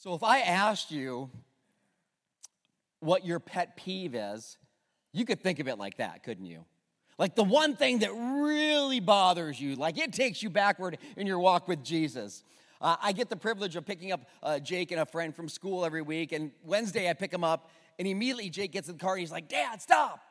So if I asked you what your pet peeve is, you could think of it like that, couldn't you? Like the one thing that really bothers you, like it takes you backward in your walk with Jesus. Uh, I get the privilege of picking up uh, Jake and a friend from school every week, and Wednesday I pick him up, and immediately Jake gets in the car and he's like, Dad, stop.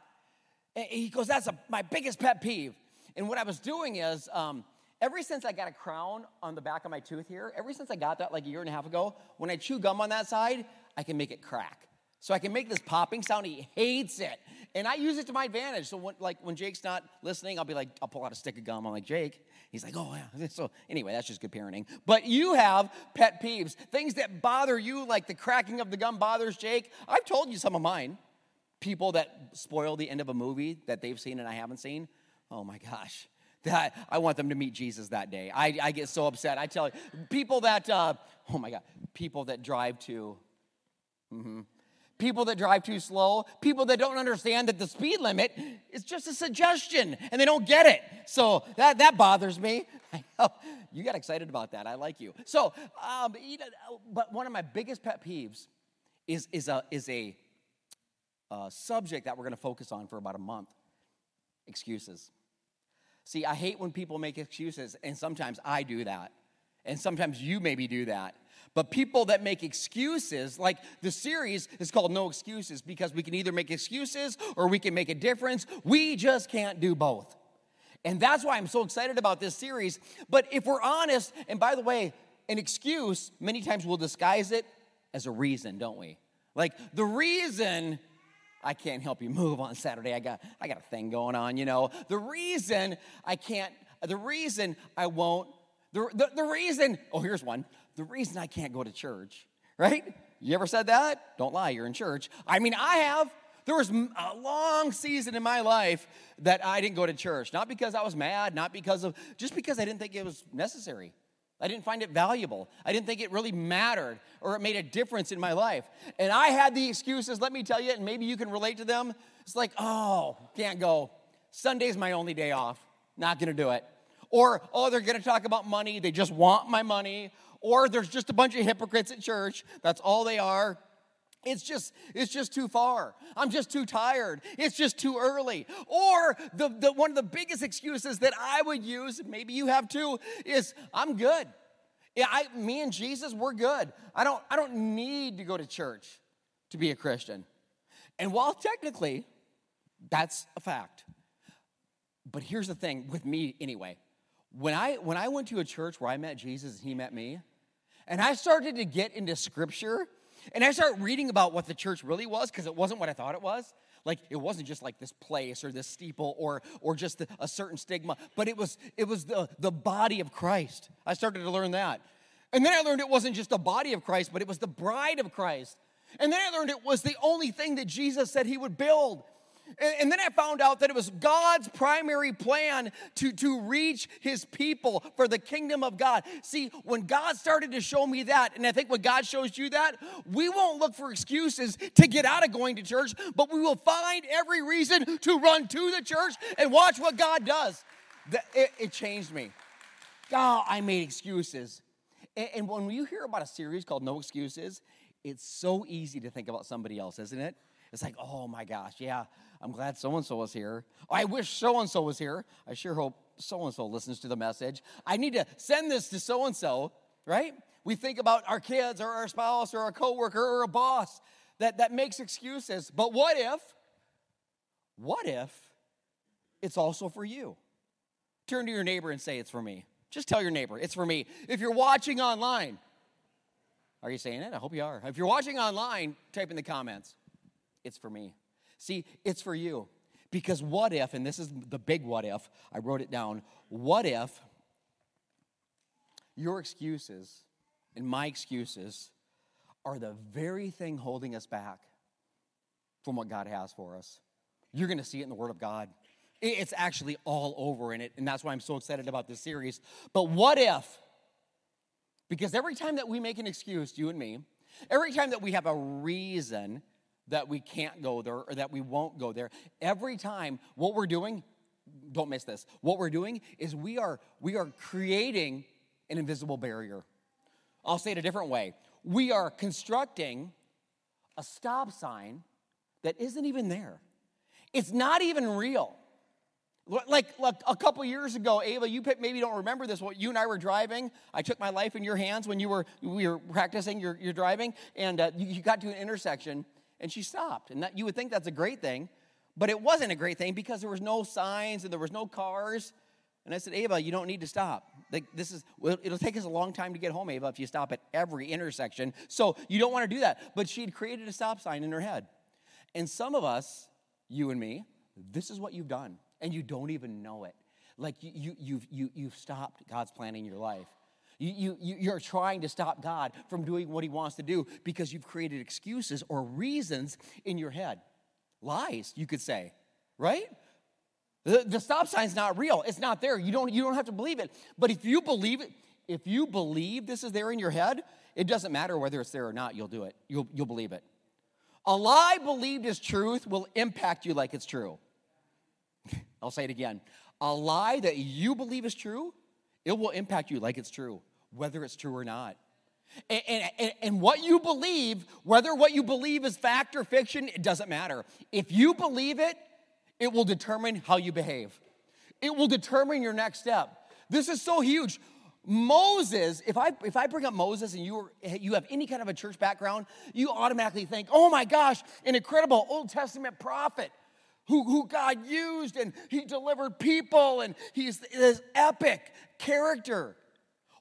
And he goes, That's a, my biggest pet peeve. And what I was doing is, um, ever since I got a crown on the back of my tooth here, ever since I got that like a year and a half ago, when I chew gum on that side, I can make it crack. So I can make this popping sound. He hates it. And I use it to my advantage. So when, like when Jake's not listening, I'll be like, I'll pull out a stick of gum. I'm like, Jake. He's like, oh yeah. So anyway, that's just good parenting. But you have pet peeves, things that bother you, like the cracking of the gum bothers Jake. I've told you some of mine. People that spoil the end of a movie that they've seen and I haven't seen. Oh my gosh. That I want them to meet Jesus that day. I, I get so upset. I tell you, people that, uh, oh my God, people that drive too, mm-hmm, people that drive too slow, people that don't understand that the speed limit is just a suggestion and they don't get it. So that, that bothers me. you got excited about that. I like you. So, um, but one of my biggest pet peeves is, is a, is a, a subject that we're going to focus on for about a month excuses. See, I hate when people make excuses, and sometimes I do that. And sometimes you maybe do that. But people that make excuses, like the series is called No Excuses because we can either make excuses or we can make a difference. We just can't do both. And that's why I'm so excited about this series. But if we're honest, and by the way, an excuse, many times we'll disguise it as a reason, don't we? Like the reason I can't help you move on Saturday, I got I got a thing going on, you know. The reason I can't, the reason I won't, the, the, the reason, oh, here's one the reason I can't go to church, right? You ever said that? Don't lie, you're in church. I mean, I have. There was a long season in my life that I didn't go to church. Not because I was mad, not because of, just because I didn't think it was necessary. I didn't find it valuable. I didn't think it really mattered or it made a difference in my life. And I had the excuses, let me tell you, and maybe you can relate to them. It's like, oh, can't go. Sunday's my only day off. Not gonna do it. Or, oh, they're gonna talk about money. They just want my money or there's just a bunch of hypocrites at church. That's all they are. It's just, it's just too far. I'm just too tired. It's just too early. Or the, the one of the biggest excuses that I would use, maybe you have too, is I'm good. Yeah, I, me and Jesus, we're good. I don't, I don't need to go to church to be a Christian. And while technically that's a fact, but here's the thing with me anyway. When I when I went to a church where I met Jesus and he met me, and I started to get into scripture and I started reading about what the church really was because it wasn't what I thought it was. Like it wasn't just like this place or this steeple or or just a certain stigma, but it was it was the the body of Christ. I started to learn that. And then I learned it wasn't just the body of Christ, but it was the bride of Christ. And then I learned it was the only thing that Jesus said he would build. And, then I found out that it was God's primary plan to, to reach his people for the kingdom of God. See, when God started to show me that, and I think when God shows you that, we won't look for excuses to get out of going to church, but we will find every reason to run to the church and watch what God does. It, it changed me. Oh, I made excuses. And, and when you hear about a series called No Excuses, it's so easy to think about somebody else, isn't it? It's like, oh my gosh, yeah, I'm glad so and so was here. I wish so and so was here. I sure hope so and so listens to the message. I need to send this to so and so, right? We think about our kids or our spouse or a coworker or a boss that, that makes excuses. But what if, what if it's also for you? Turn to your neighbor and say, It's for me. Just tell your neighbor, It's for me. If you're watching online, are you saying it? I hope you are. If you're watching online, type in the comments, It's for me. See, it's for you. Because what if, and this is the big what if, I wrote it down. What if your excuses and my excuses are the very thing holding us back from what God has for us? You're going to see it in the Word of God. It's actually all over in it, and that's why I'm so excited about this series. But what if? Because every time that we make an excuse, you and me, every time that we have a reason that we can't go there or that we won't go there. Every time, what we're doing, don't miss this. What we're doing is we are we are creating an invisible barrier. I'll say it a different way. we are constructing a stop sign that isn't even there. It's not even real. Like, like a couple years ago, Ava, you maybe don't remember this. What you and I were driving. I took my life in your hands when you were we were practicing your, your driving, and uh, you, you, got to an intersection, and she stopped. And that, you would think that's a great thing, but it wasn't a great thing because there was no signs and there was no cars. And I said, Ava, you don't need to stop. Like this is, well, it'll take us a long time to get home, Ava, if you stop at every intersection. So you don't want to do that. But she'd created a stop sign in her head. And some of us, you and me, this is what you've done and you don't even know it. Like you, you, you've, you, you've stopped God's plan in your life. You, you, you're trying to stop God from doing what he wants to do because you've created excuses or reasons in your head. Lies, you could say, right? The, the stop sign's not real. It's not there. You don't, you don't have to believe it. But if you believe it, if you believe this is there in your head, it doesn't matter whether it's there or not, you'll do it. You'll, you'll believe it. A lie believed as truth will impact you like it's true. I'll say it again. A lie that you believe is true, it will impact you like it's true, whether it's true or not. And, and, and, what you believe, whether what you believe is fact or fiction, it doesn't matter. If you believe it, it will determine how you behave. It will determine your next step. This is so huge. Moses, if I if I bring up Moses and you are, you have any kind of a church background, you automatically think, "Oh my gosh, an incredible Old Testament prophet." who, who God used and he delivered people and he's this epic character.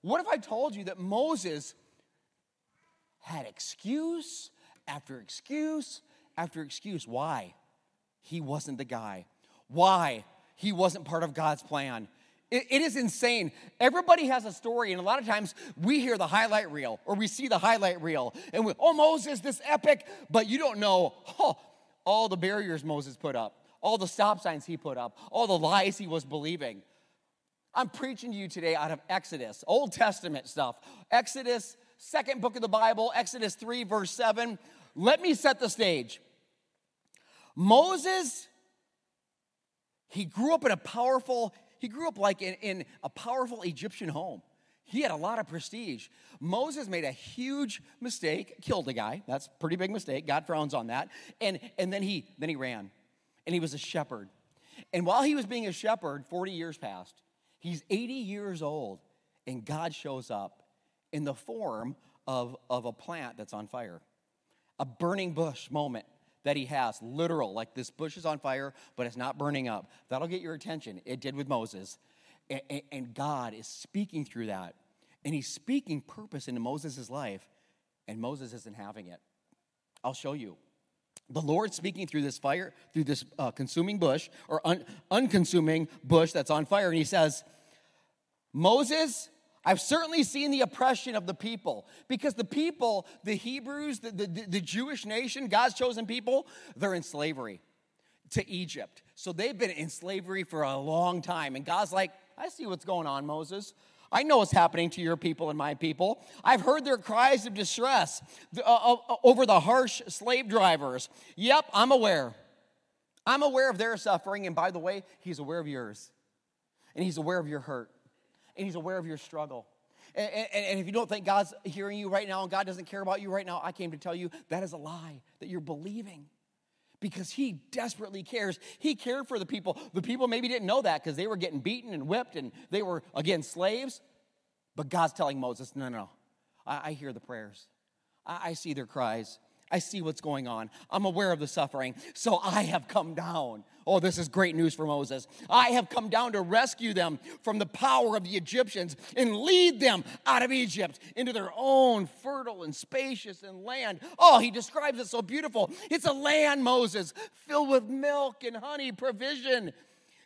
What if I told you that Moses had excuse after excuse after excuse? Why? He wasn't the guy. Why? He wasn't part of God's plan. It, it is insane. Everybody has a story, and a lot of times we hear the highlight reel or we see the highlight reel, and we, oh, Moses, this epic, but you don't know oh, all the barriers Moses put up all the stop signs he put up, all the lies he was believing. I'm preaching to you today out of Exodus, Old Testament stuff. Exodus, second book of the Bible, Exodus 3, verse 7. Let me set the stage. Moses, he grew up in a powerful, he grew up like in, in a powerful Egyptian home. He had a lot of prestige. Moses made a huge mistake, killed a guy. That's a pretty big mistake. God frowns on that. And, and then he then he ran and he was a shepherd. And while he was being a shepherd, 40 years passed. He's 80 years old, and God shows up in the form of, of a plant that's on fire. A burning bush moment that he has, literal, like this bush is on fire, but it's not burning up. That'll get your attention. It did with Moses. And, and God is speaking through that. And he's speaking purpose into Moses' life, and Moses isn't having it. I'll show you the Lord speaking through this fire, through this uh, consuming bush or un- unconsuming bush that's on fire, and he says, Moses, I've certainly seen the oppression of the people because the people, the Hebrews, the, the, the Jewish nation, God's chosen people, they're in slavery to Egypt. So they've been in slavery for a long time. And God's like, I see what's going on, Moses. I know what's happening to your people and my people. I've heard their cries of distress uh, uh, uh, over the harsh slave drivers. Yep, I'm aware. I'm aware of their suffering. And by the way, He's aware of yours. And He's aware of your hurt. And He's aware of your struggle. And, and, and, if you don't think God's hearing you right now and God doesn't care about you right now, I came to tell you that is a lie that you're believing because he desperately cares. He cared for the people. The people maybe didn't know that because they were getting beaten and whipped and they were, again, slaves. But God's telling Moses, no, no, no. I, I hear the prayers, I, I see their cries. I see what's going on. I'm aware of the suffering. So I have come down. Oh, this is great news for Moses. I have come down to rescue them from the power of the Egyptians and lead them out of Egypt into their own fertile and spacious and land. Oh, he describes it so beautiful. It's a land, Moses, filled with milk and honey, provision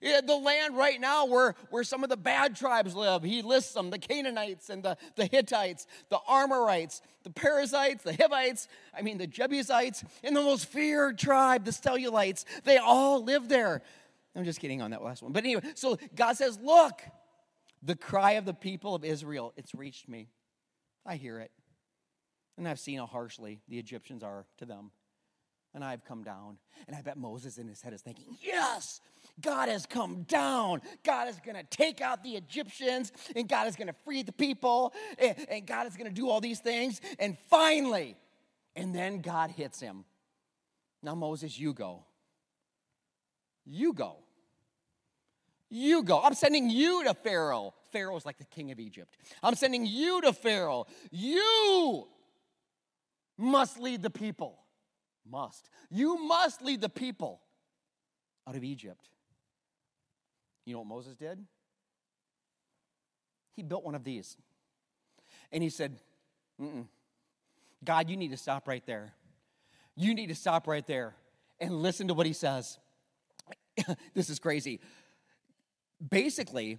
the land right now where, where some of the bad tribes live. He lists them the Canaanites and the, the Hittites, the Amorites, the Perizzites, the Hivites, I mean, the Jebusites, and the most feared tribe, the Stellulites. They all live there. I'm just kidding on that last one. But anyway, so God says, Look, the cry of the people of Israel, it's reached me. I hear it. And I've seen how harshly the Egyptians are to them. and I've come down. And I bet Moses in his head is thinking, Yes, God has come down. God is going to take out the Egyptians, and God is going to free the people, and, and God is going to do all these things. And finally, and then God hits him. Now, Moses, you go. You go. You go. I'm sending you to Pharaoh. Pharaoh's like the king of Egypt. I'm sending you to Pharaoh. You must lead the people. Must. You must lead the people out of Egypt. You know what Moses did? He built one of these. And he said, God, you need to stop right there. You need to stop right there and listen to what he says. this is crazy basically,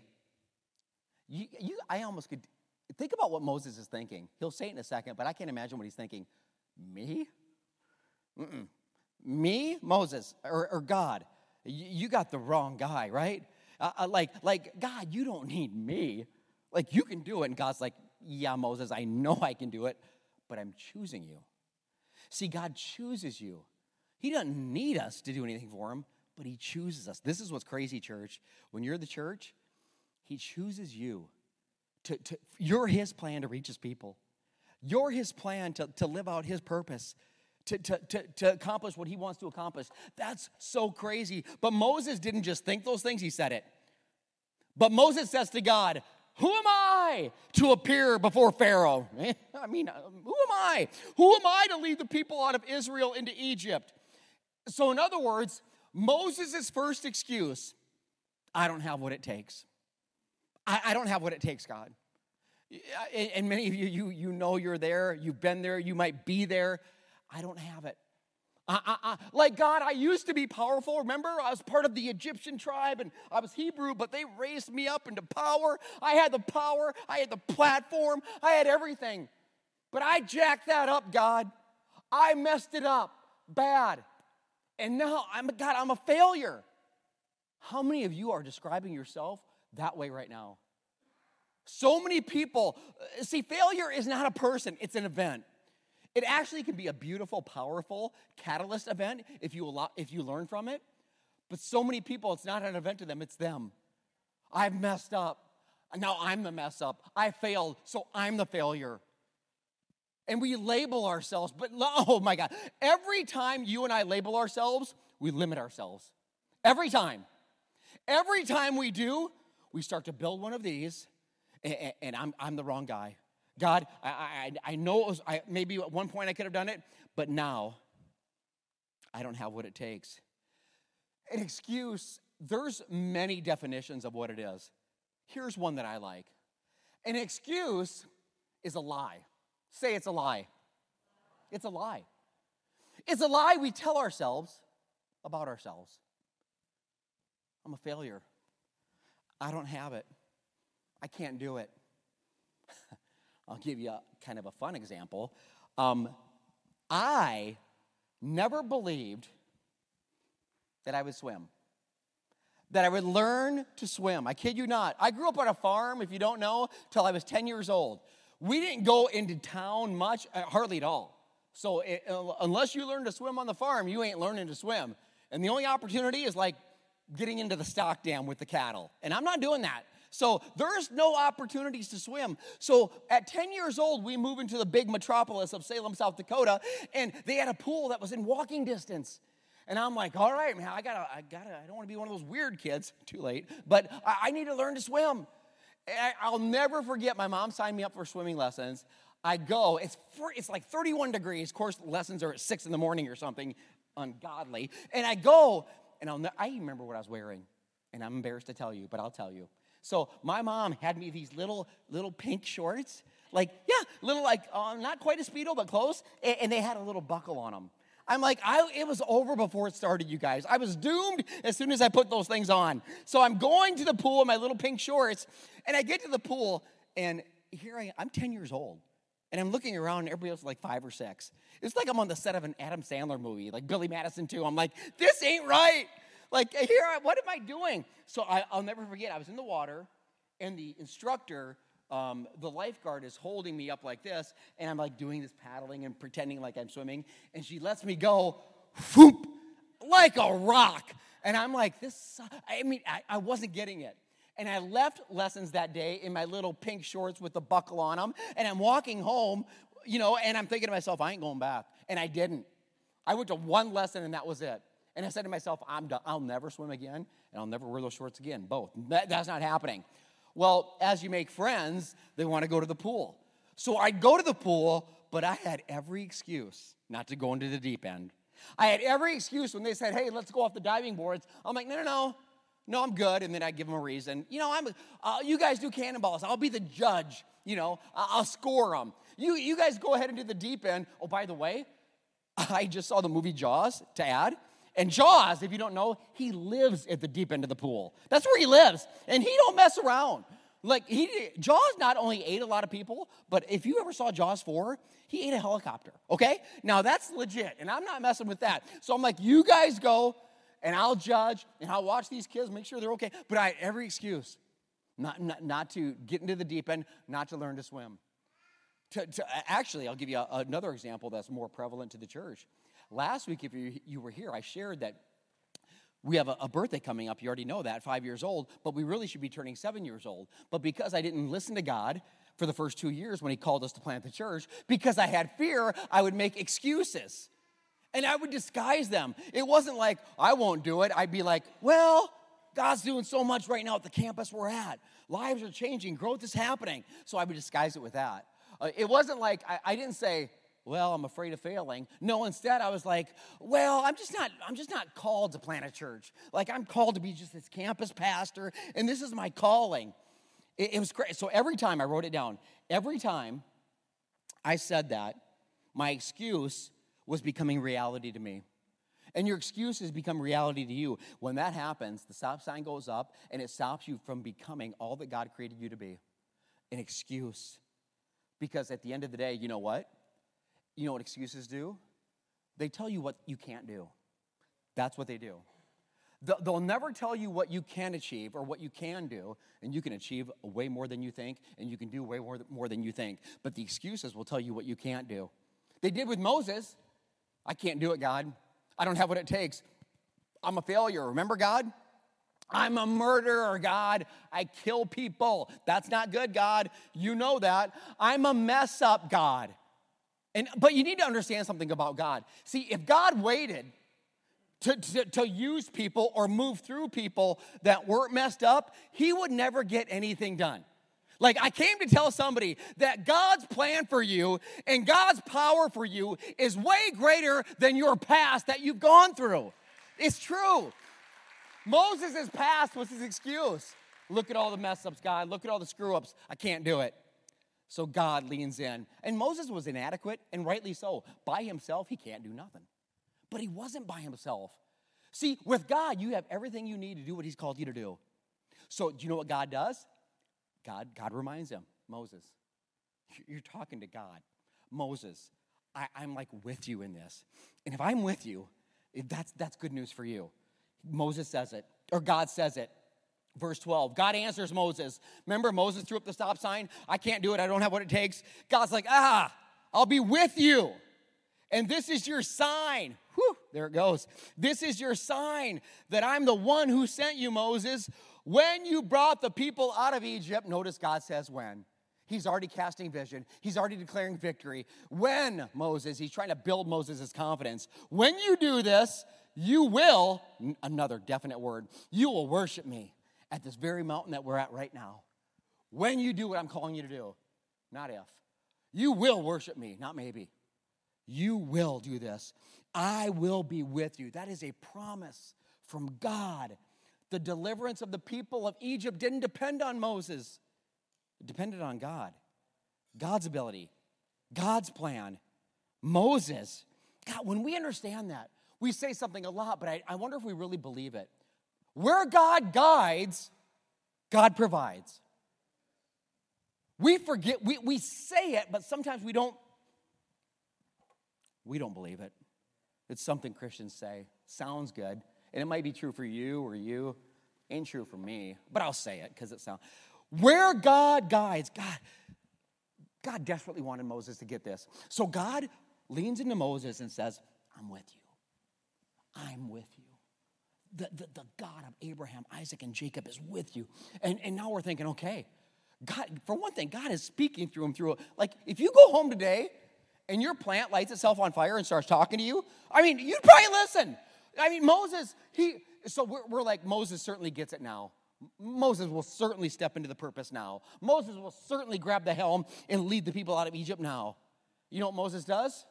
you, you, I almost could think about what Moses is thinking. He'll say it in a second, but I can't imagine what he's thinking. Me? Mm-mm. Me, Moses, or, or God? You, you, got the wrong guy, right? Uh, like, like God, you don't need me. Like you can do it, and God's like, yeah, Moses, I know I can do it, but I'm choosing you. See, God chooses you. He doesn't need us to do anything for him but He chooses us. This is what's crazy, church. When you're the church, He chooses you. To, to, you're His plan to reach His people. You're His plan to, to live out His purpose. To, to, to, to accomplish what he wants to accomplish. That's so crazy. But Moses didn't just think those things, he said it. But Moses says to God, Who am I to appear before Pharaoh? I mean, who am I? Who am I to lead the people out of Israel into Egypt? So, in other words, Moses' first excuse I don't have what it takes. I, I don't have what it takes, God. And many of you, you, you know you're there, you've been there, you might be there. I don't have it. Like God, I used to be powerful. Remember, I was part of the Egyptian tribe and I was Hebrew, but they raised me up into power. I had the power, I had the platform, I had everything. But I jacked that up, God. I messed it up bad. And now I'm God, I'm a failure. How many of you are describing yourself that way right now? So many people uh, see, failure is not a person, it's an event. It actually can be a beautiful, powerful catalyst event if you, allow, if you learn from it. But so many people, it's not an event to them, it's them. I've messed up. Now I'm the mess up. I failed, so I'm the failure and we label ourselves. But oh my God, every time you and I label ourselves, we limit ourselves. Every time. Every time we do, we start to build one of these, and, and I'm, I'm the wrong guy. God, I, I, I know was, I, maybe at one point I could have done it, but now I don't have what it takes. An excuse, there's many definitions of what it is. Here's one that I like an excuse is a lie. Say it's a lie. It's a lie. It's a lie we tell ourselves about ourselves. I'm a failure. I don't have it. I can't do it. I'll give you a, kind of a fun example. Um, I never believed that I would swim, that I would learn to swim. I kid you not. I grew up on a farm, if you don't know, till I was 10 years old we didn't go into town much, uh, hardly at all. So it, uh, unless you learn to swim on the farm, you ain't learning to swim. And the only opportunity is like getting into the stock dam with the cattle. And I'm not doing that. So there's no opportunities to swim. So at 10 years old, we move into the big metropolis of Salem, South Dakota, and they had a pool that was in walking distance. And I'm like, all right, man, I gotta, I gotta, I don't wanna be one of those weird kids, too late, but I, I need to learn to swim. I'll never forget my mom signed me up for swimming lessons. I go, it's, it's like 31 degrees. Of course, lessons are at 6 in the morning or something ungodly. And I go, and I'll, I remember what I was wearing. And I'm embarrassed to tell you, but I'll tell you. So my mom had me these little, little pink shorts. Like, yeah, little like, uh, not quite a Speedo, but close. And, and they had a little buckle on them. I'm like, I, it was over before it started, you guys. I was doomed as soon as I put those things on. So I'm going to the pool in my little pink shorts, and I get to the pool, and here I am. I'm 10 years old, and I'm looking around, and everybody else is like five or six. It's like I'm on the set of an Adam Sandler movie, like Billy Madison too. I'm like, this ain't right. Like, here, what am I doing? So I, I'll never forget. I was in the water, and the instructor um, the lifeguard is holding me up like this, and I'm like doing this paddling and pretending like I'm swimming, and she lets me go whoop, like a rock. And I'm like, this, I mean, I, I wasn't getting it. And I left lessons that day in my little pink shorts with the buckle on them. And I'm walking home, you know, and I'm thinking to myself, I ain't going back. And I didn't. I went to one lesson and that was it. And I said to myself, I'm done. I'll never swim again and I'll never wear those shorts again. Both. That, that's not happening. Well, as you make friends, they want to go to the pool. So I'd go to the pool, but I had every excuse not to go into the deep end. I had every excuse when they said, hey, let's go off the diving boards. I'm like, no, no, no. No, I'm good. And then I give them a reason. You know, I'm. Uh, you guys do cannonballs. I'll be the judge. You know, I'll score them. You, you guys go ahead and do the deep end. Oh, by the way, I just saw the movie Jaws to add. And Jaws, if you don't know, he lives at the deep end of the pool. That's where he lives. And he don't mess around. Like he Jaws not only ate a lot of people, but if you ever saw Jaws 4, he ate a helicopter. Okay? Now that's legit, and I'm not messing with that. So I'm like, you guys go, and I'll judge, and I'll watch these kids, make sure they're okay. But I had every excuse not, not, not to get into the deep end, not to learn to swim. To, to, actually, I'll give you a, another example that's more prevalent to the church. Last week, if you, you were here, I shared that we have a, a, birthday coming up. You already know that, five years old, but we really should be turning seven years old. But because I didn't listen to God for the first two years when He called us to plant the church, because I had fear, I would make excuses and I would disguise them. It wasn't like, I won't do it. I'd be like, well, God's doing so much right now at the campus we're at. Lives are changing, growth is happening. So I would disguise it with that. Uh, it wasn't like, I, I didn't say, well i'm afraid of failing. No instead i was like well i'm just not i'm just not called to plant a church. Like i'm called to be just this campus pastor and this is my calling. It, it was great so every time i wrote it down every time i said that my excuse was becoming reality to me. And your excuses become reality to you. When that happens the stop sign goes up and it stops you from becoming all that god created you to be. An excuse. Because at the end of the day you know what you know what excuses do? They tell you what you can't do. That's what they do. They'll never tell you what you can achieve or what you can do, and you can achieve way more than you think, and you can do way more, more than you think. But the excuses will tell you what you can't do. They did with Moses. I can't do it, God. I don't have what it takes. I'm a failure. Remember, God? I'm a murderer, God. I kill people. That's not good, God. You know that. I'm a mess up, God. And, but you need to understand something about God. See, if God waited to, to, to, use people or move through people that weren't messed up, he would never get anything done. Like, I came to tell somebody that God's plan for you and God's power for you is way greater than your past that you've gone through. It's true. Moses' past was his excuse. Look at all the mess ups, God. Look at all the screw ups. I can't do it. So God leans in. And Moses was inadequate, and rightly so. By himself, he can't do nothing. But he wasn't by himself. See, with God, you have everything you need to do what he's called you to do. So, do you know what God does? God, God reminds him, Moses, you're talking to God. Moses, I, am like with you in this. And if I'm with you, that's, that's good news for you. Moses says it, or God says it. Verse 12, God answers Moses. Remember, Moses threw up the stop sign? I can't do it. I don't have what it takes. God's like, ah, I'll be with you. And this is your sign. Whew, there it goes. This is your sign that I'm the one who sent you, Moses. When you brought the people out of Egypt, notice God says when. He's already casting vision. He's already declaring victory. When, Moses, he's trying to build Moses' confidence. When you do this, you will, another definite word, you will worship me at this very mountain that we're at right now. When you do what I'm calling you to do, not if, you will worship me, not maybe. You will do this. I will be with you. That is a promise from God. The deliverance of the people of Egypt didn't depend on Moses, it depended on God. God's ability, God's plan. Moses, God, when we understand that, we say something a lot, but I, I wonder if we really believe it. Where God guides, God provides. We forget, we, we say it, but sometimes we don't, we don't believe it. It's something Christians say. Sounds good. And it might be true for you or you. Ain't true for me, but I'll say it because it sounds. Where God guides, God, God desperately wanted Moses to get this. So God leans into Moses and says, I'm with you. I'm with you. The, the, the God of Abraham, Isaac, and Jacob is with you. And, and now we're thinking, okay, God, for one thing, God is speaking through him through, like, if you go home today and your plant lights itself on fire and starts talking to you, I mean, you'd probably listen. I mean, Moses, he, so we're, we're like, Moses certainly gets it now. Moses will certainly step into the purpose now. Moses will certainly grab the helm and lead the people out of Egypt now. You know what Moses does?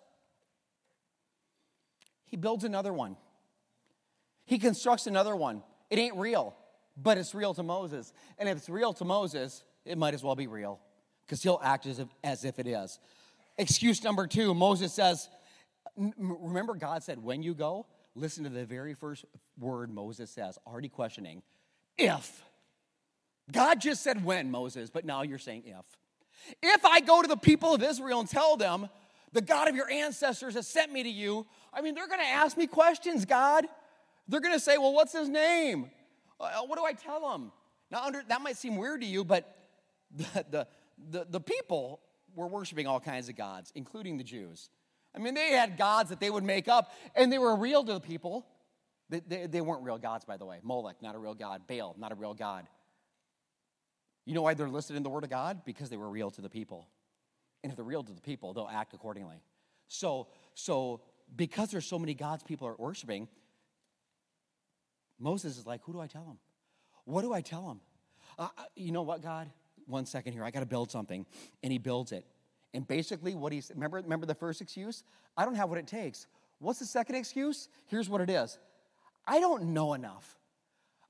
He builds another one. He constructs another one. It ain't real, but it's real to Moses. And if it's real to Moses, it might as well be real because he'll act as if, as if it is. Excuse number two Moses says, Remember, God said, when you go, listen to the very first word Moses says, already questioning, if. God just said when, Moses, but now you're saying if. If I go to the people of Israel and tell them, the God of your ancestors has sent me to you, I mean, they're to ask me questions, God. They're going to say, well, what's his name? Uh, what do I tell them? Now, under, that might seem weird to you, but the, the, the, the people were worshiping all kinds of gods, including the Jews. I mean, they had gods that they would make up, and they were real to the people. They, they, they, weren't real gods, by the way. Molech, not a real god. Baal, not a real god. You know why they're listed in the Word of God? Because they were real to the people. And if they're real to the people, they'll act accordingly. So, so because there's so many gods people are worshiping, Moses is like, who do I tell him? What do I tell him? Uh, uh you know what, God? One second here. I got to build something. And he builds it. And basically, what he's remember, remember the first excuse? I don't have what it takes. What's the second excuse? Here's what it is I don't know enough.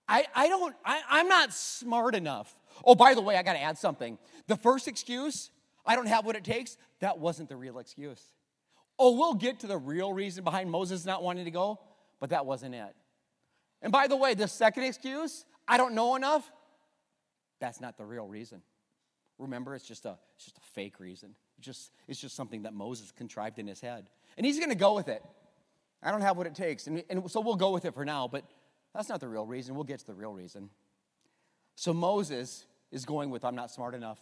I, I don't, I, I'm not smart enough. Oh, by the way, I got to add something. The first excuse, I don't have what it takes, that wasn't the real excuse. Oh, we'll get to the real reason behind Moses not wanting to go, but that wasn't it. And by the way, the second excuse, I don't know enough, that's not the real reason. Remember, it's just a, it's just a fake reason. It's just, it's just something that Moses contrived in his head. And he's going to go with it. I don't have what it takes. And, and so we'll go with it for now, but that's not the real reason. We'll get to the real reason. So Moses is going with, I'm not smart enough.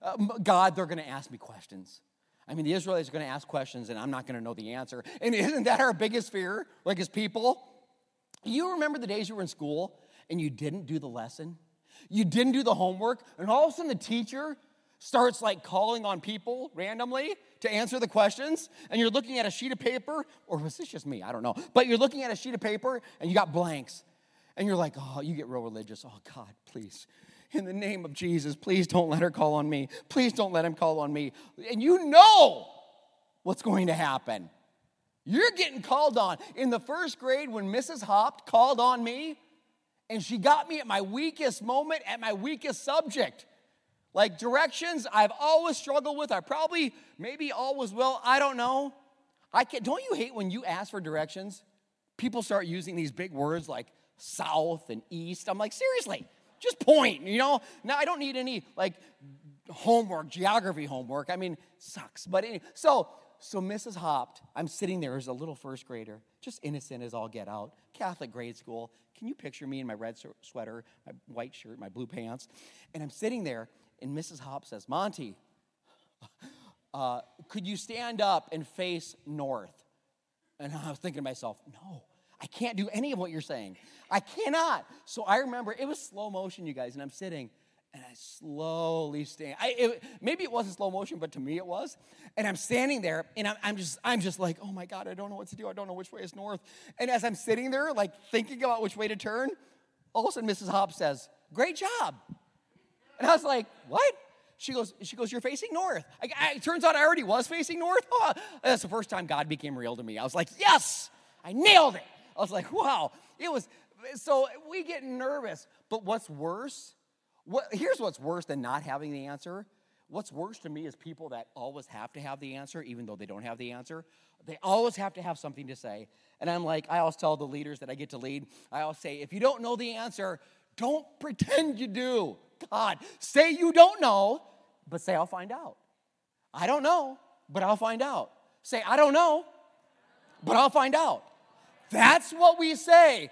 Uh, God, they're going to ask me questions. I mean, the Israelites are going to ask questions and I'm not going to know the answer. And isn't that our biggest fear, like as people? You remember the days you were in school and you didn't do the lesson? You didn't do the homework, and all of a sudden the teacher starts like calling on people randomly to answer the questions, and you're looking at a sheet of paper, or was this just me? I don't know. But you're looking at a sheet of paper and you got blanks, and you're like, oh, you get real religious. Oh, God, please in the name of Jesus, please don't let her call on me. Please don't let him call on me. And you know what's going to happen. You're getting called on. In the first grade, when Mrs. Hopt called on me, and she got me at my weakest moment, at my weakest subject. Like directions, I've always struggled with. I probably, maybe always will. I don't know. I can Don't you hate when you ask for directions? People start using these big words like south and east. I'm like, seriously, just point, you know? Now, I don't need any like homework, geography homework. I mean, sucks. But anyway, so, so Mrs. Hopt, I'm sitting there as a little first grader, just innocent as all get out, Catholic grade school. Can you picture me in my red sweater, my white shirt, my blue pants? And I'm sitting there, and Mrs. Hopt says, Monty, uh, could you stand up and face north? And I was thinking to myself, no, I can't do any of what you're saying. I cannot. So I remember it was slow motion, you guys, and I'm sitting and I slowly stand. I, it, maybe it wasn't slow motion, but to me it was. And I'm standing there, and I'm, I'm, just, I'm just like, oh my God, I don't know what to do. I don't know which way is north. And as I'm sitting there, like thinking about which way to turn, all of a sudden Mrs. Hopp says, "Great job." And I was like, "What?" She goes, "She goes, you're facing north." I, I, it turns out I already was facing north. Oh, that's the first time God became real to me. I was like, "Yes, I nailed it." I was like, wow, it was, so we get nervous. But what's worse, what, here's what's worse than not having the answer. What's worse to me is people that always have to have the answer, even though they don't have the answer. They always have to have something to say. And I'm like, I always tell the leaders that I get to lead, I always say, if you don't know the answer, don't pretend you do. God, say you don't know, but say, I'll find out. I don't know, but I'll find out. Say, I don't know, but I'll find out. That's what we say.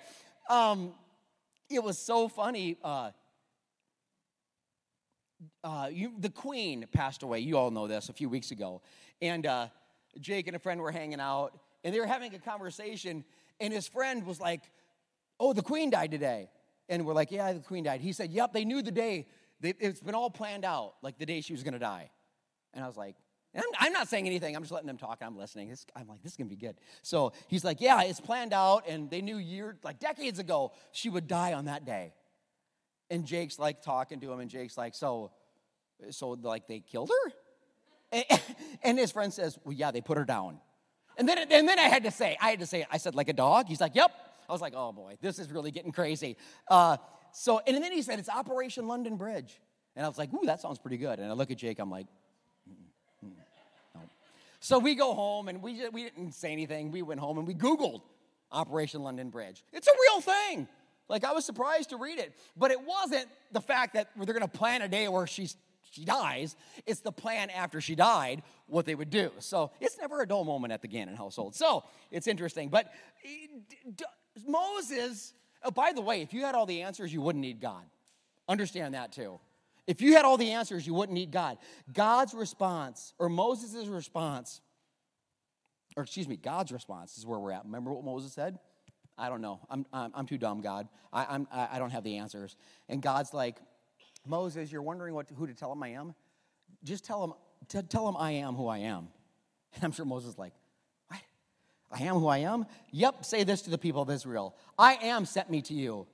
Um, it was so funny. Uh, uh, you, the queen passed away. You all know this a few weeks ago. And uh, Jake and a friend were hanging out, and they were having a conversation. And his friend was like, Oh, the queen died today. And we're like, Yeah, the queen died. He said, Yep, they knew the day. They, it's been all planned out, like the day she was going to die. And I was like, I'm, I'm, not saying anything. I'm just letting them talk. I'm listening. This, I'm like, this is going to be good. So he's like, yeah, it's planned out. And they knew years, like decades ago, she would die on that day. And Jake's like talking to him. And Jake's like, so, so like they killed her? And, and his friend says, well, yeah, they put her down. And then, and then I had to say, I had to say, I said, like a dog? He's like, yep. I was like, oh boy, this is really getting crazy. Uh, so, and then he said, it's Operation London Bridge. And I was like, ooh, that sounds pretty good. And I look at Jake, I'm like, so we go home and we, we didn't say anything. We went home and we Googled Operation London Bridge. It's a real thing. Like I was surprised to read it, but it wasn't the fact that they're going to plan a day where she's she dies. It's the plan after she died, what they would do. So it's never a dull moment at the Gannon household. So it's interesting. But eh, Moses, oh, by the way, if you had all the answers, you wouldn't need God. Understand that too. If you had all the answers, you wouldn't need God. God's response, or Moses' response, or excuse me, God's response is where we're at. Remember what Moses said? I don't know. I'm, I'm, I'm too dumb, God. I, I'm, I don't have the answers. And God's like, Moses, you're wondering what, who to tell him I am? Just tell him, t- tell him I am who I am. And I'm sure Moses is like, what? I am who I am? Yep, say this to the people of Israel. I am sent me to you.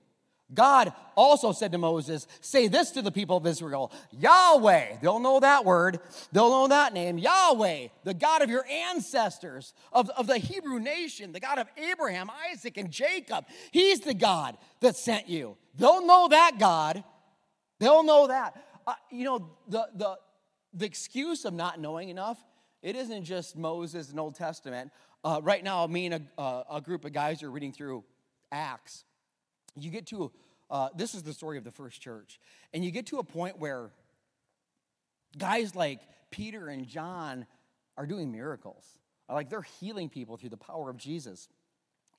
God also said to Moses, Say this to the people of Israel Yahweh, they'll know that word, they'll know that name, Yahweh, the God of your ancestors, of, of the Hebrew nation, the God of Abraham, Isaac, and Jacob. He's the God that sent you. They'll know that God. They'll know that. Uh, you know, the, the, the excuse of not knowing enough, it isn't just Moses and Old Testament. Uh, right now, me and a, uh, a group of guys are reading through Acts you get to, uh, this is the story of the first church, and you get to a point where guys like Peter and John are doing miracles. Like they're healing people through the power of Jesus.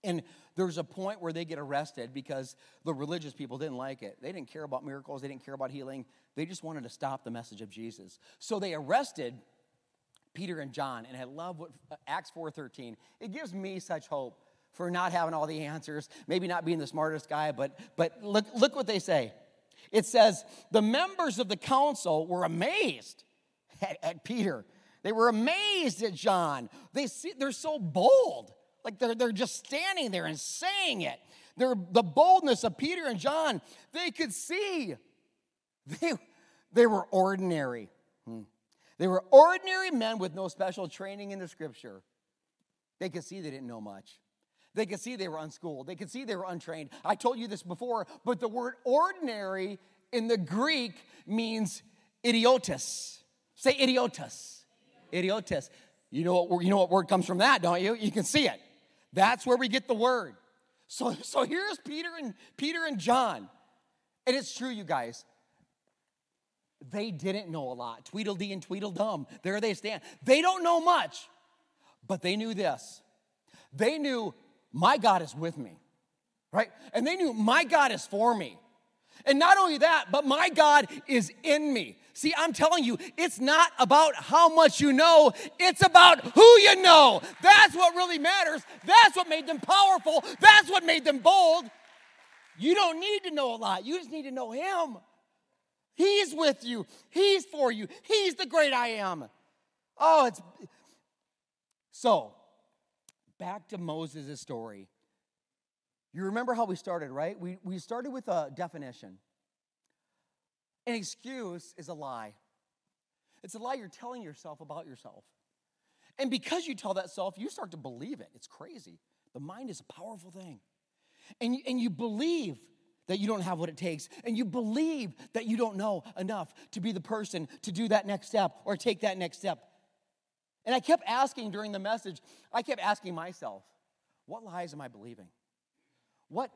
And there's a point where they get arrested because the religious people didn't like it. They didn't care about miracles, they didn't care about healing. They just wanted to stop the message of Jesus. So they arrested Peter and John, and I love what Acts 4:13. It gives me such hope for not having all the answers, maybe not being the smartest guy, but, but look, look what they say. It says, the members of the council were amazed at, at Peter. They were amazed at John. They see, they're so bold. Like they're, they're just standing there and saying it. They're, the boldness of Peter and John, they could see. They, they were ordinary. Hmm. They were ordinary men with no special training in the scripture. They could see they didn't know much. They could see they were unschooled. They could see they were untrained. I told you this before, but the word ordinary in the Greek means idiotus. Say idiotus. Idiotus. You know what, you know what word comes from that, don't you? You can see it. That's where we get the word. So, so here's Peter and Peter and John. And it's true, you guys. They didn't know a lot. Tweedledee and Tweedledum. There they stand. They don't know much, but they knew this. They knew my God is with me, right? And they knew my God is for me. And not only that, but my God is in me. See, I'm telling you, it's not about how much you know, it's about who you know. That's what really matters. That's what made them powerful. That's what made them bold. You don't need to know a lot, you just need to know Him. He's with you, He's for you, He's the great I am. Oh, it's so back to Moses' story. You remember how we started, right? We, we started with a definition. An excuse is a lie. It's a lie you're telling yourself about yourself. And because you tell that self, you start to believe it. It's crazy. The mind is a powerful thing. And, and you believe that you don't have what it takes. And you believe that you don't know enough to be the person to do that next step or take that next step. And I kept asking during the message, I kept asking myself, what lies am I believing? What,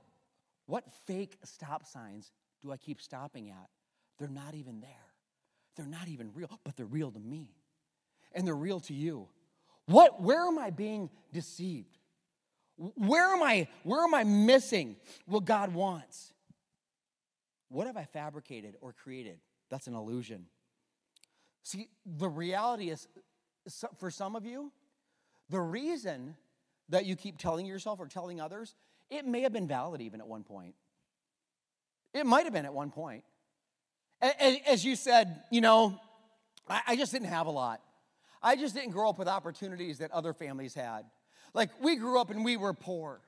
what fake stop signs do I keep stopping at? They're not even there. They're not even real, but they're real to me. And they're real to you. What, where am I being deceived? Where am I, where am I missing what God wants? What have I fabricated or created? That's an illusion. See, the reality is for some of you, the reason that you keep telling yourself or telling others, it may have been valid even at one point. It might have been at one point. As you said, you know, I just didn't have a lot. I just didn't grow up with opportunities that other families had. Like, we grew up and we were poor.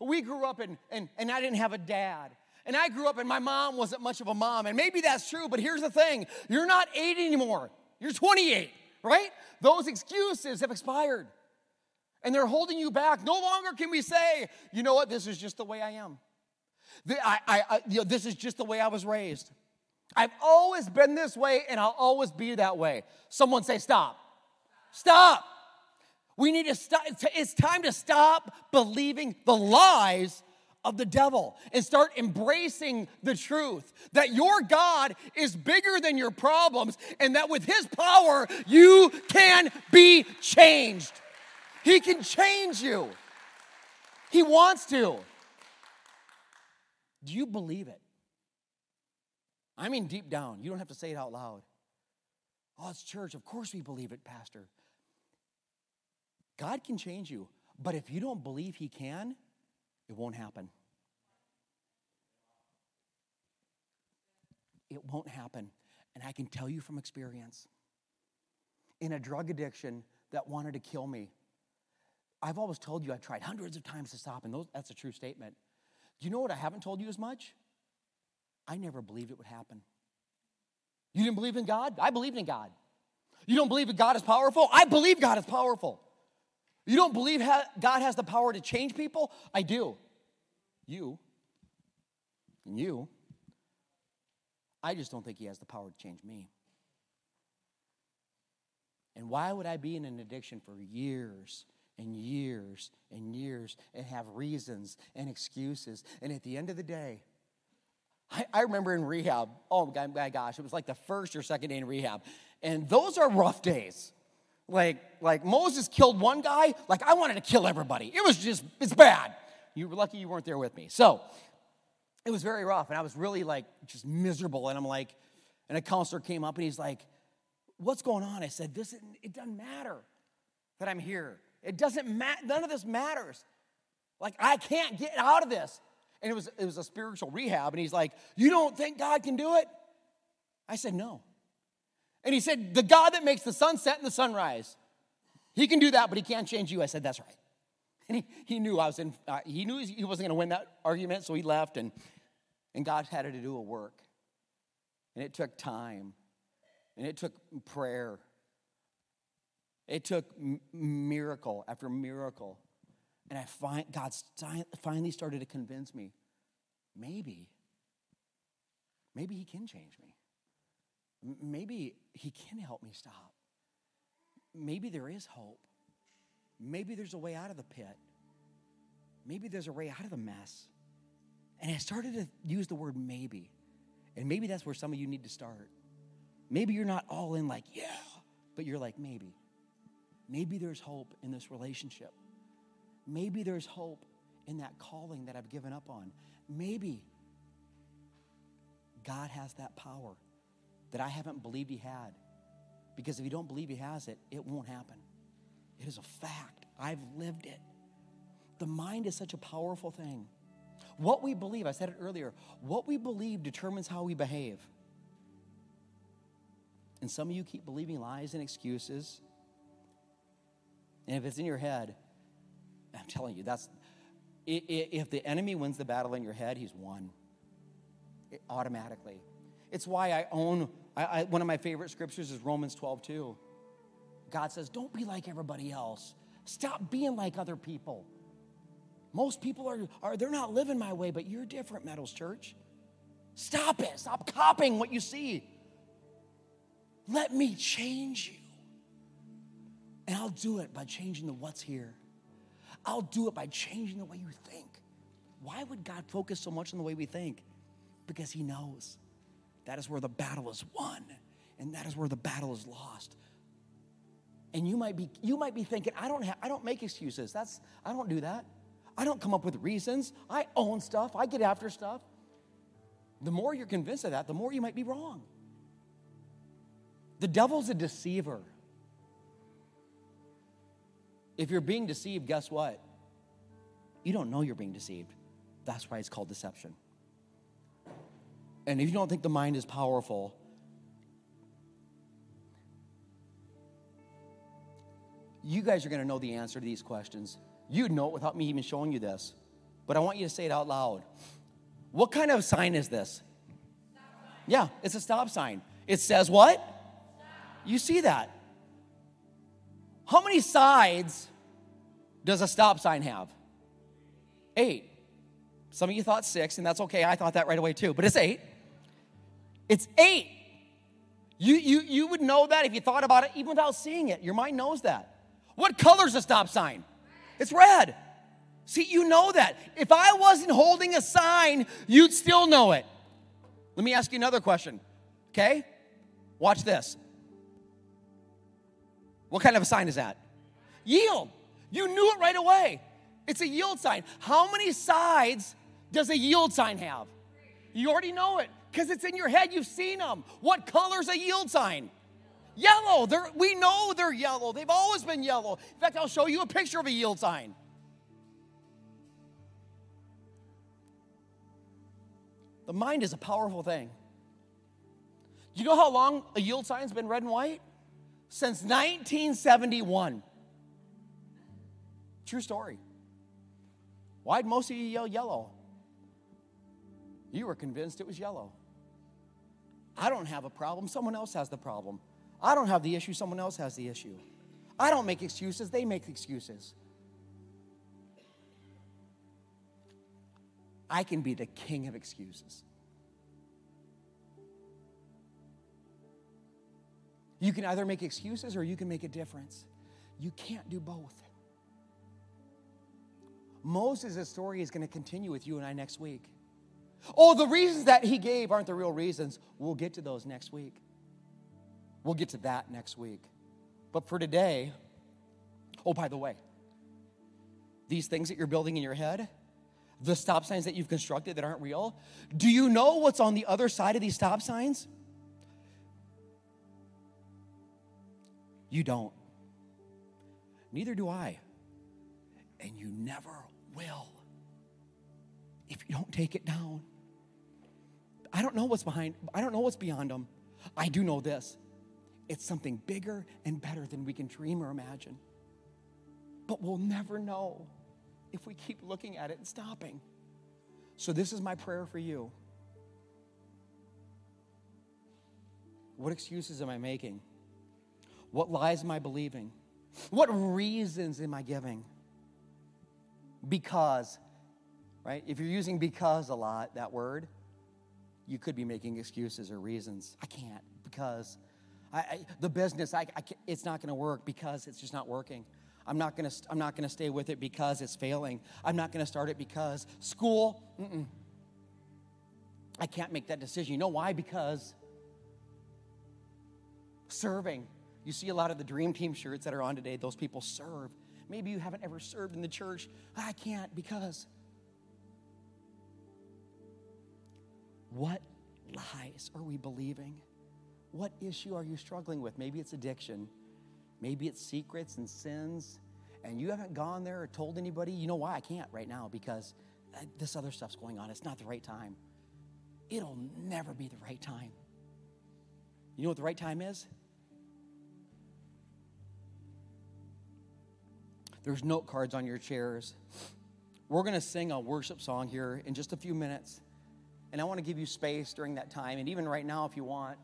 We grew up and, and, and I didn't have a dad. And I grew up and my mom wasn't much of a mom. And maybe that's true, but here's the thing you're not eight anymore, you're 28, right? Those excuses have expired. And they're holding you back. No longer can we say, you know what, this is just the way I am. I, I, I you know, this is just the way I was raised. I've always been this way and I'll always be that way. Someone say, stop. Stop. We need to stop. It's time to stop believing the lies of the devil and start embracing the truth that your God is bigger than your problems and that with his power, you can be changed. He can change you. He wants to. Do you believe it? I mean, deep down. You don't have to say it out loud. Oh, it's church. Of course we believe it, Pastor. God can change you, but if you don't believe He can, it won't happen. It won't happen. And I can tell you from experience. In a drug addiction that wanted to kill me, I've always told you I've tried hundreds of times to stop, and those, that's a true statement. Do you know what I haven't told you as much? I never believed it would happen. You didn't believe in God? I believed in God. You don't believe that God is powerful? I believe God is powerful. You don't believe God has the power to change people? I do. You and you. I just don't think He has the power to change me. And why would I be in an addiction for years and years and years and have reasons and excuses? And at the end of the day, I, I remember in rehab, oh my gosh, it was like the first or second day in rehab. And those are rough days. Like, like Moses killed one guy, like I wanted to kill everybody. It was just, it's bad. You were lucky you weren't there with me. So it was very rough, and I was really like just miserable. And I'm like, and a counselor came up and he's like, What's going on? I said, This it doesn't matter that I'm here. It doesn't matter, none of this matters. Like, I can't get out of this. And it was, it was a spiritual rehab, and he's like, You don't think God can do it? I said, No. And he said, The God that makes the sunset and the sunrise, he can do that, but he can't change you. I said, That's right. And he, he knew I was in, uh, he knew he wasn't going to win that argument, so he left, and, and God had to do a work. And it took time, and it took prayer. It took m- miracle after miracle. And I find God finally started to convince me maybe, maybe He can change me. Maybe He can help me stop. Maybe there is hope. Maybe there's a way out of the pit. Maybe there's a way out of the mess. And I started to use the word maybe. And maybe that's where some of you need to start. Maybe you're not all in, like, yeah, but you're like, maybe. Maybe there's hope in this relationship. Maybe there's hope in that calling that I've given up on. Maybe God has that power that I haven't believed He had. Because if you don't believe He has it, it won't happen. It is a fact. I've lived it. The mind is such a powerful thing. What we believe, I said it earlier, what we believe determines how we behave. And some of you keep believing lies and excuses. And if it's in your head, I'm telling you, that's if the enemy wins the battle in your head, he's won it, automatically. It's why I own I, I, one of my favorite scriptures is Romans 12 2. God says, Don't be like everybody else. Stop being like other people. Most people are, are they're not living my way, but you're different, Meadows Church. Stop it. Stop copying what you see. Let me change you. And I'll do it by changing the what's here. I'll do it by changing the way you think. Why would God focus so much on the way we think? Because He knows that is where the battle is won and that is where the battle is lost. And you might be you might be thinking, I don't have, I don't make excuses. That's I don't do that. I don't come up with reasons. I own stuff. I get after stuff. The more you're convinced of that, the more you might be wrong. The devil's a deceiver. If you're being deceived, guess what? you don't know you're being deceived. That's why it's called deception. And if you don't think the mind is powerful, you guys are going to know the answer to these questions. You'd know it without me even showing you this. But I want you to say it out loud. What kind of sign is this? Yeah, it's a stop sign. It says what? Stop. You see that? How many sides does a stop sign have? Eight. Some of you thought six, and that's okay. I thought that right away too, but it's eight. It's eight. You, you, you would know that if you thought about it even without seeing it. Your mind knows that. What color's a stop sign? It's red. See, you know that. If I wasn't holding a sign, you'd still know it. Let me ask you another question, okay? Watch this. What kind of a sign is that? Yield. You knew it right away. It's a yield sign. How many sides does a yield sign have? You already know it because it's in your head. You've seen them. What color's a yield sign? Yellow. They're, we know they're yellow. They've always been yellow. In fact, I'll show you a picture of a yield sign. The mind is a powerful thing. You know how long a yield sign's been red and white? Since 1971. True story. Why'd most of you yell yellow? You were convinced it was yellow. I don't have a problem, someone else has the problem. I don't have the issue, someone else has the issue. I don't make excuses, they make excuses. I can be the king of excuses. You can either make excuses or you can make a difference. You can't do both. Moses' story is going to continue with you and I next week. Oh, the reasons that he gave aren't the real reasons. We'll get to those next week. We'll get to that next week. But for today, oh, by the way, these things that you're building in your head, the stop signs that you've constructed that aren't real, do you know what's on the other side of these stop signs? You don't. Neither do I. And you never will if you don't take it down. I don't know what's behind, I don't know what's beyond them. I do know this it's something bigger and better than we can dream or imagine. But we'll never know if we keep looking at it and stopping. So, this is my prayer for you. What excuses am I making? What lies am I believing? What reasons am I giving? Because, right? If you're using because a lot, that word, you could be making excuses or reasons. I can't because I, I, the business, I, it's not going to work because it's just not working. I'm not going to I'm not going to stay with it because it's failing. I'm not going to start it because school, mm-mm. I can't make that decision. You know why? Because serving. You see a lot of the dream team shirts that are on today, those people serve. Maybe you haven't ever served in the church. I can't because What lies are we believing? What issue are you struggling with? Maybe it's addiction. Maybe it's secrets and sins. And you haven't gone there or told anybody. You know why I can't right now? Because uh, this other stuff's going on. It's not the right time. It'll never be the right time. You know what the right time is? There's note cards on your chairs. We're going to sing a worship song here in just a few minutes. And I want to give you space during that time, and even right now if you want.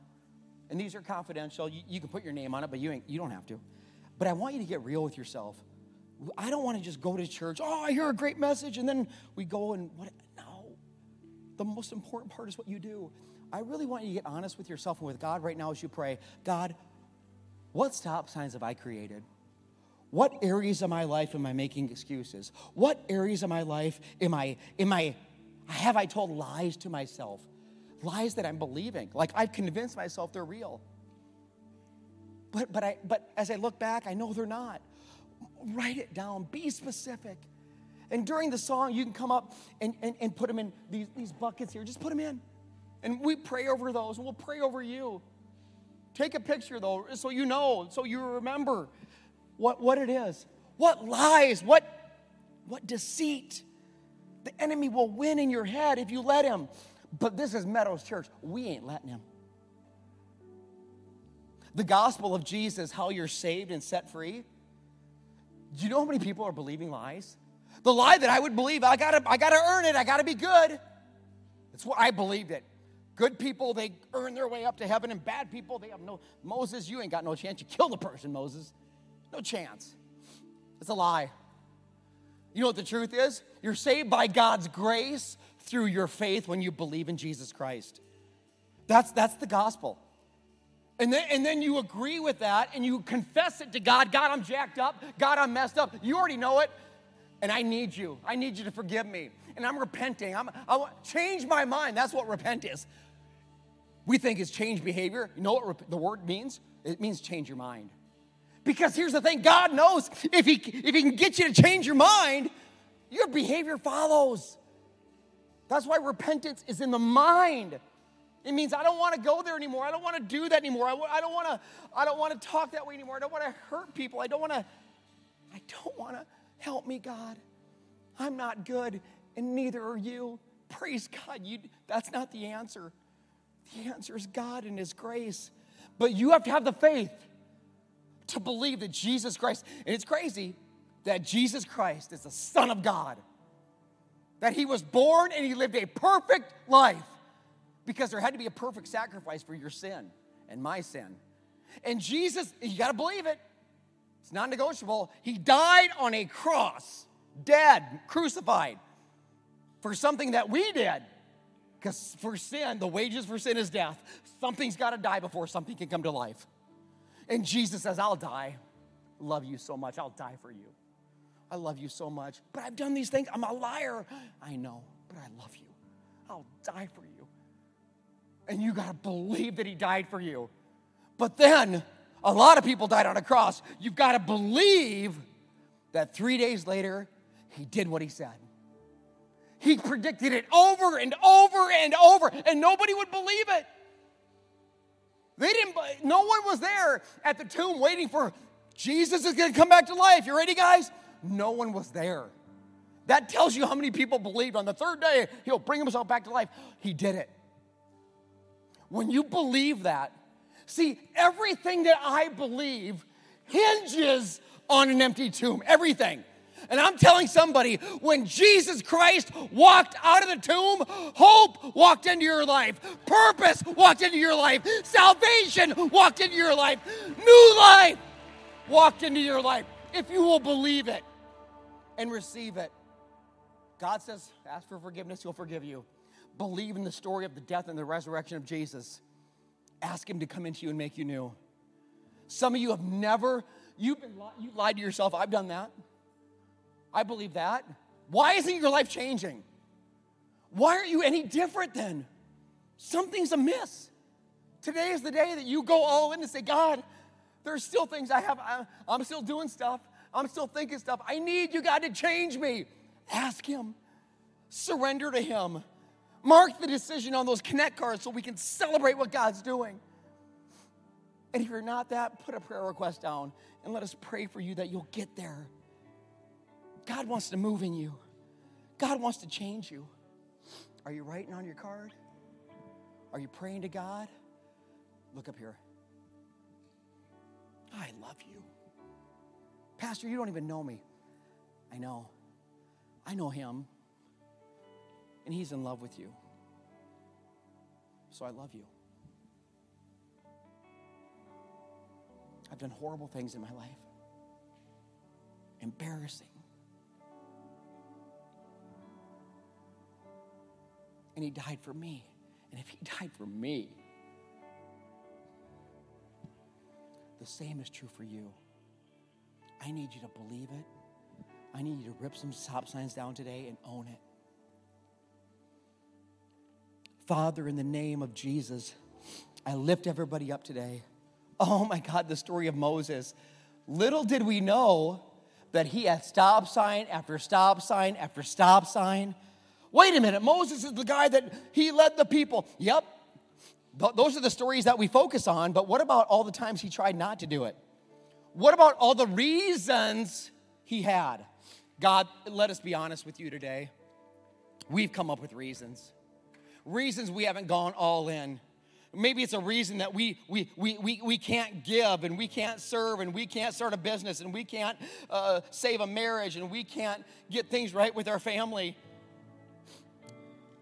And these are confidential. You, you can put your name on it, but you, you don't have to. But I want you to get real with yourself. I don't want to just go to church, oh, I hear a great message, and then we go and what? No. The most important part is what you do. I really want you to get honest with yourself and with God right now as you pray. God, what stop signs have I created? What areas of my life am I making excuses? What areas of my life am I am I have I told lies to myself? Lies that I'm believing. Like I've convinced myself they're real. But, but, I, but as I look back, I know they're not. Write it down, be specific. And during the song, you can come up and, and, and put them in these, these buckets here. Just put them in. And we pray over those, and we'll pray over you. Take a picture, though, so you know, so you remember what, what it is. What lies, what, what deceit The enemy will win in your head if you let him. But this is Meadows Church. We ain't letting him. The gospel of Jesus, how you're saved and set free. Do you know how many people are believing lies? The lie that I would believe, I gotta, I gotta earn it, I gotta be good. That's what I believed it. Good people, they earn their way up to heaven, and bad people, they have no. Moses, you ain't got no chance. You kill the person, Moses. No chance. It's a lie. You know what the truth is? You're saved by God's grace through your faith when you believe in Jesus Christ. That's, that's the gospel. And then, and then you agree with that and you confess it to God God, I'm jacked up. God, I'm messed up. You already know it. And I need you. I need you to forgive me. And I'm repenting. I'm, I want, change my mind. That's what repent is. We think it's change behavior. You know what rep- the word means? It means change your mind. Because here's the thing God knows if he, if he can get you to change your mind, your behavior follows. That's why repentance is in the mind. It means I don't want to go there anymore. I don't want to do that anymore. I, don't want to. I don't want to talk that way anymore. I don't want to hurt people. I don't want to. I don't want to. Help me, God. I'm not good, and neither are you. Praise God. You. That's not the answer. The answer is God and His grace. But you have to have the faith to believe that Jesus Christ. And it's crazy that Jesus Christ is the Son of God. That He was born and He lived a perfect life because there had to be a perfect sacrifice for your sin and my sin. And Jesus, you got to believe it. It's non negotiable. He died on a cross, dead, crucified for something that we did. Because for sin, the wages for sin is death. Something's got to die before something can come to life. And Jesus says, I'll die. Love you so much. I'll die for you. I love you so much. But I've done these things. I'm a liar. I know, but I love you. I'll die for you and you got to believe that he died for you. But then, a lot of people died on a cross. You've got to believe that three days later, he did what he said. He predicted it over and over and over, and nobody would believe it. They didn't, no one was there at the tomb waiting for Jesus is going to come back to life. You ready, guys? No one was there. That tells you how many people believed on the third day he'll bring himself back to life. He did it. When you believe that, see, everything that I believe hinges on an empty tomb. Everything. And I'm telling somebody, when Jesus Christ walked out of the tomb, hope walked into your life, purpose walked into your life, salvation walked into your life, new life walked into your life. If you will believe it and receive it, God says, ask for forgiveness, He'll forgive you believe in the story of the death and the resurrection of Jesus, ask Him to come into you and make you new. Some of you have never, you've been, you lied to yourself. I've done that. I believe that. Why isn't your life changing? Why aren't you any different then? Something's amiss. Today is the day that you go all in and say, God, there's still things I have, I'm still doing stuff. I'm still thinking stuff. I need you, God, to change me. Ask Him, surrender to Him. Mark the decision on those connect cards so we can celebrate what God's doing. And if you're not that, put a prayer request down and let us pray for you that you'll get there. God wants to move in you, God wants to change you. Are you writing on your card? Are you praying to God? Look up here. I love you. Pastor, you don't even know me. I know. I know him and He's in love with you. So I love you. I've done horrible things in my life, embarrassing. And He died for me. And if He died for me, the same is true for you. I need you to believe it. I need you to rip some stop signs down today and own it. Father, in the name of Jesus, I lift everybody up today. Oh my God, the story of Moses. Little did we know that he had stop sign after stop sign after stop sign. Wait a minute, Moses is the guy that he led the people. Yep, those are the stories that we focus on, but what about all the times he tried not to do it? What about all the reasons he had? God, let us be honest with you today. we've come up with reasons. Reasons we haven't gone all in. Maybe it's a reason that we, we, we, we, we can't give and we can't serve and we can't start a business and we can't uh, save a marriage and we can't get things right with our family.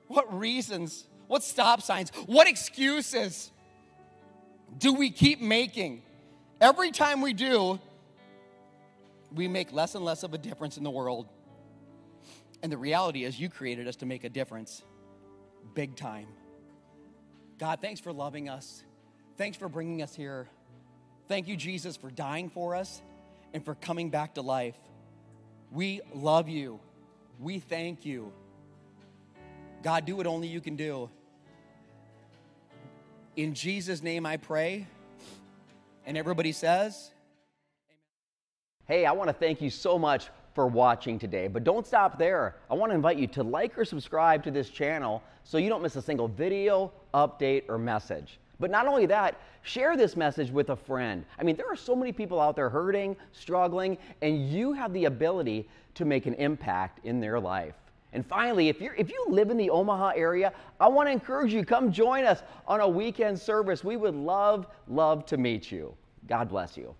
What reasons? What stop signs? What excuses do we keep making? Every time we do, we make less and less of a difference in the world. And the reality is, you created us to make a difference big time. God, thanks for loving us. Thanks for bringing us here. Thank you, Jesus, for dying for us and for coming back to life. We love you. We thank you. God, do what only you can do. In Jesus' name I pray. And everybody says, Hey, I want to thank you so much for watching today. But don't stop there. I want to invite you to like or subscribe to this channel so you don't miss a single video, update, or message. But not only that, share this message with a friend. I mean, there are so many people out there hurting, struggling, and you have the ability to make an impact in their life. And finally, if, you're, if you live in the Omaha area, I want to encourage you, come join us on a weekend service. We would love, love to meet you. God bless you.